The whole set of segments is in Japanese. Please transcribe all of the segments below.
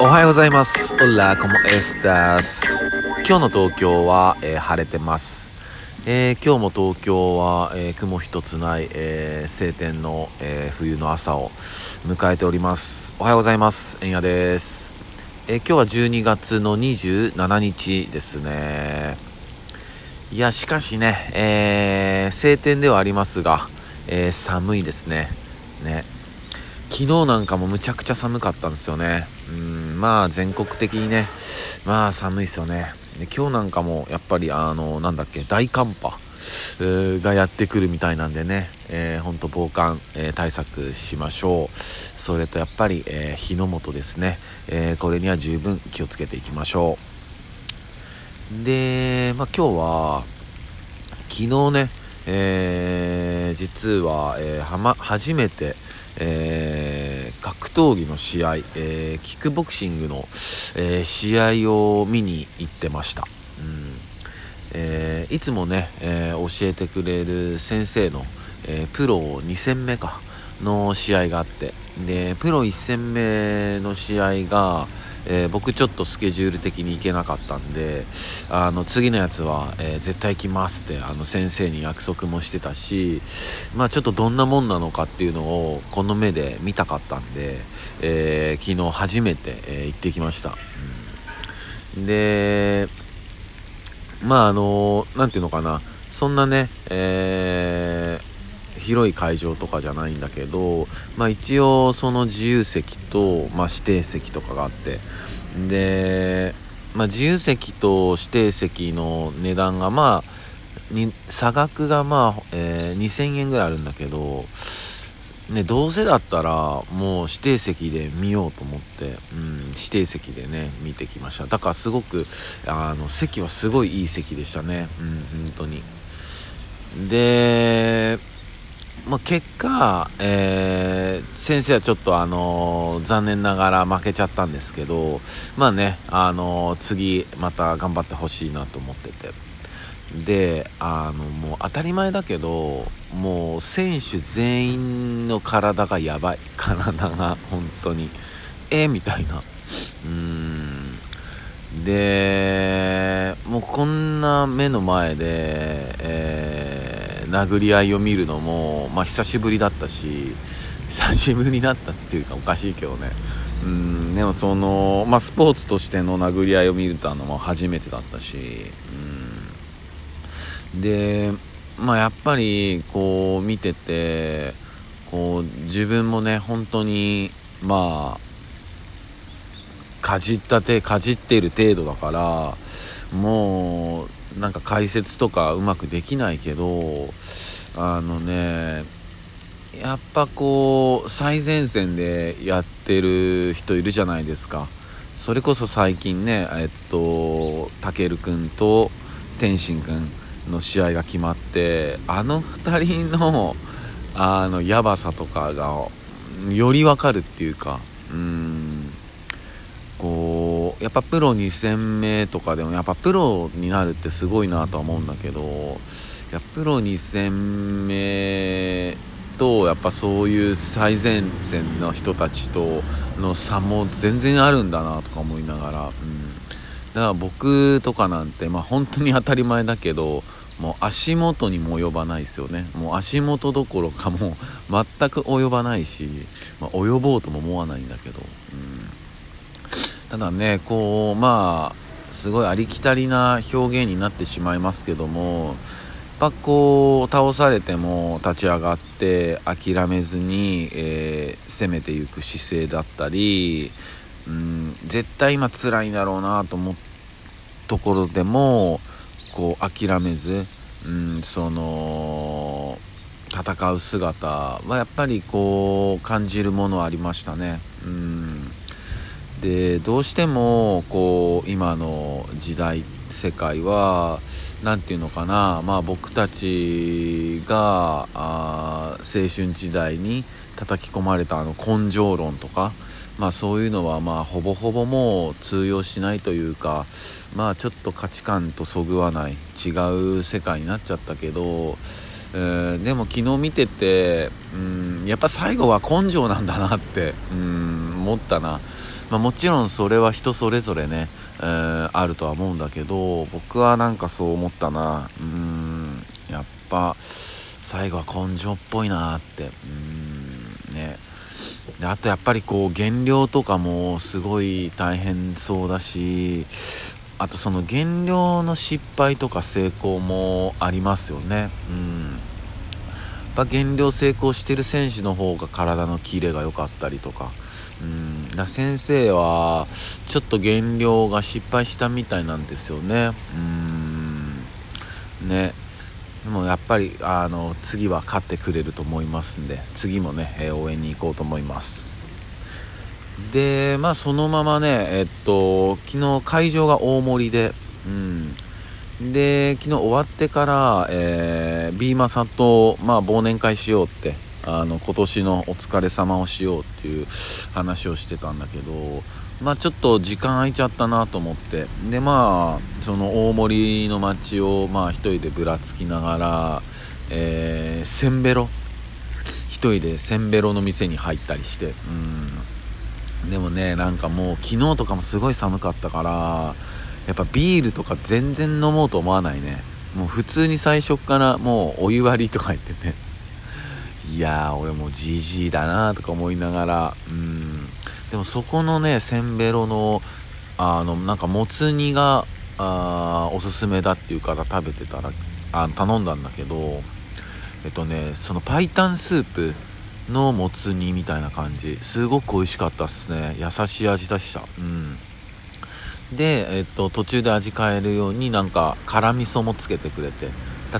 おはようございます。オラコモエスタス。今日の東京は、えー晴れてます。えー今日も東京は、えー雲一つない、えー晴天の、えー冬の朝を迎えております。おはようございます。えんやです。えー今日は12月の27日ですね。いや、しかしね、えー晴天ではありますが、えー寒いですね。ね。昨日なんかもむちゃくちゃ寒かったんですよねうんまあ全国的にねまあ寒いですよね。で今日なんかもやっぱりあのなんだっけ大寒波がやってくるみたいなんでね、えー、ほんと防寒、えー対策しましょう。それとやっぱり、えー火の元ですね、えーこれには十分気をつけていきましょう。で、まあ、今日は昨日ね、えー実は、えーはま、初めて、えー闘技の試合、えーキックボクシングの、えー試合を見に行ってました、うん。えーいつもね、えー教えてくれる先生の、えープロ2戦目かの試合があって。でプロ1戦目の試合が、えー僕ちょっとスケジュール的に行けなかったんであの次のやつは、えー絶対来ますってあの先生に約束もしてたしまあちょっとどんなもんなのかっていうのをこの目で見たかったんで、えー昨日初めて、え行ってきました、うん。でまああのなんていうのかな。そんなね、えー広い会場とかじゃないんだけど、まあ、一応その自由席と、まあ、指定席とかがあって。で、まあ、自由席と指定席の値段がまあに差額がまあ、えー2000円ぐらいあるんだけど、ね、どうせだったらもう指定席で見ようと思って、うん、指定席でね見てきました。だからすごくあの席はすごいいい席でしたね。うん本当に。で、まあ、結果、えー先生はちょっとあの残念ながら負けちゃったんですけどまあねあの次また頑張ってほしいなと思ってて。であのもう当たり前だけどもう選手全員の体がやばい。体が本当に。えーみたいな。うーん。でもうこんな目の前で、殴り合いを見るのも、まあ、久しぶりだったし久しぶりだったっていうかおかしいけどね。うんでもその、まあ、スポーツとしての殴り合いを見るたのも初めてだったしうん。でまあやっぱりこう見ててこう自分もね本当にまあかじったてかじっている程度だからもうなんか解説とかうまくできないけどあのねやっぱこう最前線でやってる人いるじゃないですか。それこそ最近ねえっとたけるくんと天心くんの試合が決まってあの2人のあのやばさとかがよりわかるっていうかうん。やっぱプロ2戦目とかでもやっぱプロになるってすごいなとは思うんだけどいやプロ2戦目とやっぱそういう最前線の人たちとの差も全然あるんだなとか思いながら、うん、だから僕とかなんてまあ本当に当たり前だけどもう足元にも及ばないですよね。もう足元どころかも全く及ばないし、まあ、及ぼうとも思わないんだけど、ただねこうまあすごいありきたりな表現になってしまいますけどもやっぱこう倒されても立ち上がって諦めずに、えー攻めていく姿勢だったり、うん、絶対今辛いんだろうなと思うところでもこう諦めず、うん、その戦う姿はやっぱりこう感じるものはありましたね。うんでどうしてもこう今の時代世界は何て言うのかな、まあ、僕たちがあ青春時代に叩き込まれたあの根性論とか、まあ、そういうのはまあほぼほぼもう通用しないというか、まあ、ちょっと価値観とそぐわない違う世界になっちゃったけど、えーでも昨日見てて、うん、やっぱ最後は根性なんだなって、うん、思ったな。まあ、もちろんそれは人それぞれね、えー、あるとは思うんだけど僕はなんかそう思ったな。うんやっぱ最後は根性っぽいなって。うんね。であとやっぱりこう減量とかもすごい大変そうだしあとその減量の失敗とか成功もありますよね。うん。やっぱ減量成功してる選手の方が体のキレが良かったりとかうん。だ先生はちょっと減量が失敗したみたいなんですよね。うん。ね。でもやっぱりあの次は勝ってくれると思いますんで次もね、え応援に行こうと思います。でまあそのままねえっと昨日会場が大盛りでうん。で昨日終わってから、えー、ビーマサと、まあ、忘年会しようってあの今年のお疲れ様をしようっていう話をしてたんだけどまあちょっと時間空いちゃったなと思って。でまあその大森の街をまあ一人でぶらつきながら、えー、せんべろ一人でせんべろの店に入ったりして。うん。でもねなんかもう昨日とかもすごい寒かったからやっぱビールとか全然飲もうと思わないね。もう普通に最初からもうお湯割りとか言ってね。いやー俺もうじじいだなとか思いながらうん。でもそこのねせんべろのあのなんかもつ煮があおすすめだっていうから食べてたらあ頼んだんだけどえっとねその白湯スープのもつ煮みたいな感じ。すごく美味しかったっすね。優しい味でした。うん。で、えっと、途中で味変えるようになんか辛味噌もつけてくれて。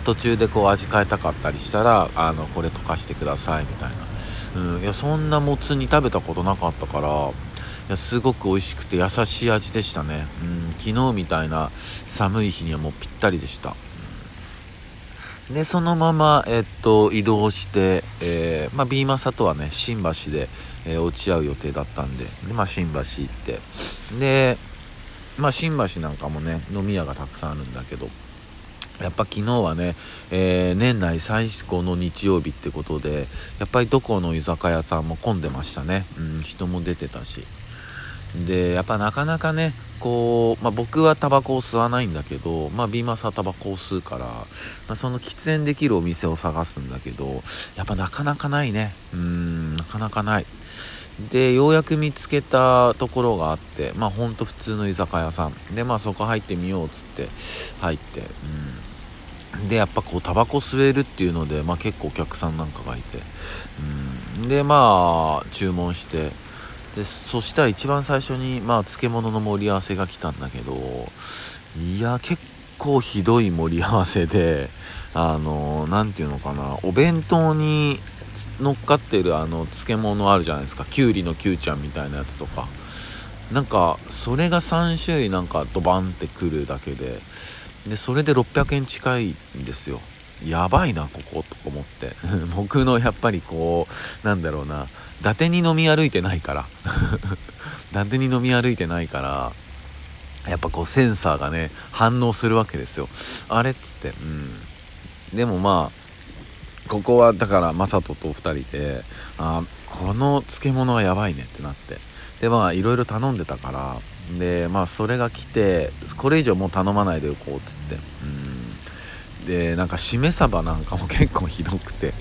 途中でこう味変えたかったりしたらあのこれ溶かしてくださいみたいな。うん、いやそんなもつ煮食べたことなかったからいやすごく美味しくて優しい味でしたね、うん、昨日みたいな寒い日にはもうぴったりでした、うん、でそのまま、えっと、移動して、えー、まあ、ビーマサとはね新橋で、えー、落ち合う予定だったんでで、まあ、新橋行って。で、まあ、新橋なんかもね飲み屋がたくさんあるんだけど。やっぱ昨日はね、えー、年内最後の日曜日ってことでやっぱりどこの居酒屋さんも混んでましたね、うん、人も出てたし。でやっぱなかなかねこう、まあ、僕はタバコを吸わないんだけど、まあ、ビーマスはタバコを吸うから、まあ、その喫煙できるお店を探すんだけどやっぱなかなかないね。うんなかなかない。でようやく見つけたところがあってまあほんと普通の居酒屋さん。でまあそこ入ってみようっつって入ってうん。でやっぱこうタバコ吸えるっていうので、まあ、結構お客さんなんかがいて、うん、でまあ注文して。でそしたら一番最初に、まあ、漬物の盛り合わせが来たんだけどいや結構ひどい盛り合わせであの何ていうのかなお弁当に乗っかってるあの漬物あるじゃないですか。きゅうりのきゅうちゃんみたいなやつとか。なんかそれが3種類なんかドバンってくるだけででそれで600円近いんですよ。やばいなこことか思って。僕のやっぱりこうなんだろうな。伊達に飲み歩いてないから。伊達に飲み歩いてないからやっぱこうセンサーがね反応するわけですよ。あれっつってうん。でもまあここはだから雅人と2人であこの漬物はやばいねってなって。でまあいろいろ頼んでたからでまあそれが来てこれ以上もう頼まないでおこうっつって。うん。でなんかしめ鯖なんかも結構ひどくて。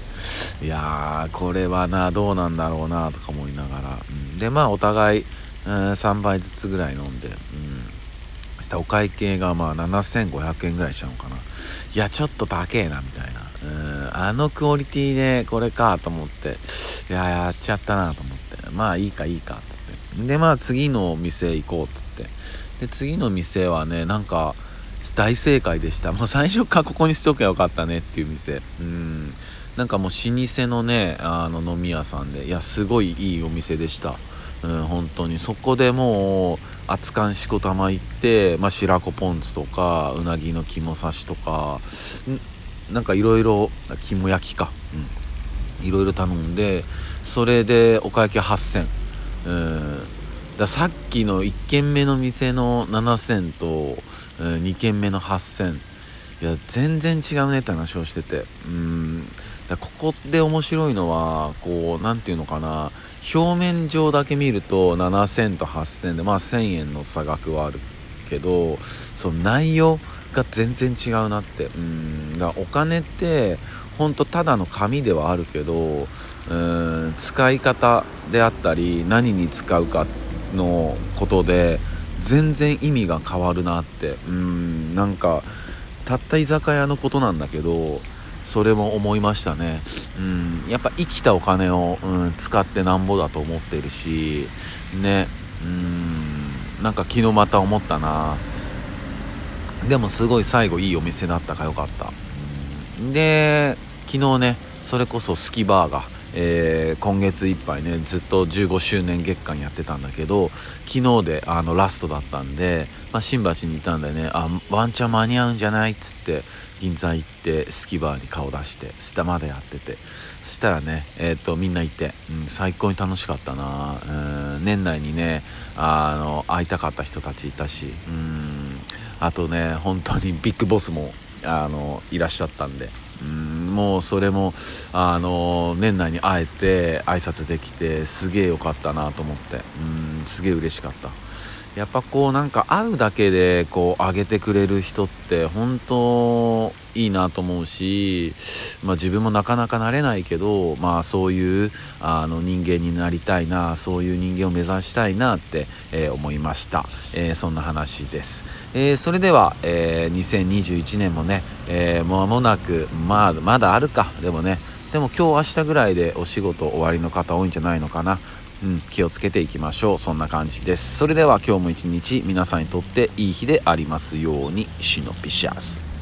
いやーこれはなどうなんだろうなとか思いながら、うん、でまあお互い、うん、3杯ずつぐらい飲んで、うん、したお会計がまあ7500円ぐらいしちゃうのかな。いやちょっと高えなみたいな。うん。あのクオリティでこれかと思って。いややっちゃったなと思って。まあいいかいいかっつって。でまあ次の店行こうっつって。で次の店はねなんか大正解でした。もう最初からここにしとけばよかったねっていう店。うん。なんかもう老舗のねあの飲み屋さんで。いやすごいいいお店でした。うん本当に。そこでもう熱燗しこたま行って、まあ、白子ポン酢とかうなぎの肝刺しとかなんかいろいろ肝焼きか。いろいろ頼んでそれでお会計8000うん。ださっきの1軒目の店の7000と、2軒目の8000いや全然違うねって話をしてて。うん。だここで面白いのはこう何て言うのかな。表面上だけ見ると7000と8000でまあ1000円の差額はあるけどその内容が全然違うなって。うん。だお金って本当ただの紙ではあるけどうん使い方であったり何に使うかのことで全然意味が変わるなって。うんなんかたった居酒屋のことなんだけどそれも思いましたね。うんやっぱ生きたお金を、うん、使ってなんぼだと思ってるしね。うんなんか昨日また思ったな。でもすごい最後いいお店だったかよかった。で昨日ねそれこそスキバーがえー、今月いっぱいねずっと15周年月間やってたんだけど昨日であのラストだったんで、まあ、新橋にいたんでねあワンチャン間に合うんじゃないっつって銀座行ってスキバーに顔出して下までやっててそしたらね、えーと、みんないて、うん、最高に楽しかったな、うん、年内にねあの会いたかった人たちいたしうんあとね本当にビッグボスもあのいらっしゃったんで。うんもうそれもあの年内に会えて挨拶できてすげえ良かったなと思って。うんすげえ嬉しかった。やっぱこうなんか会うだけでこう上げてくれる人って本当いいなと思うし、まあ、自分もなかなかなれないけど、まあ、そういうあの人間になりたいなそういう人間を目指したいなって、えー、思いました、えー、そんな話です、えー、それでは、え2021年もね、え間もなく、まあ、まだあるか。でもねでも今日明日ぐらいでお仕事終わりの方多いんじゃないのかな。うん、気をつけていきましょう。そんな感じです。それでは今日も一日皆さんにとっていい日でありますように。シノピシャス。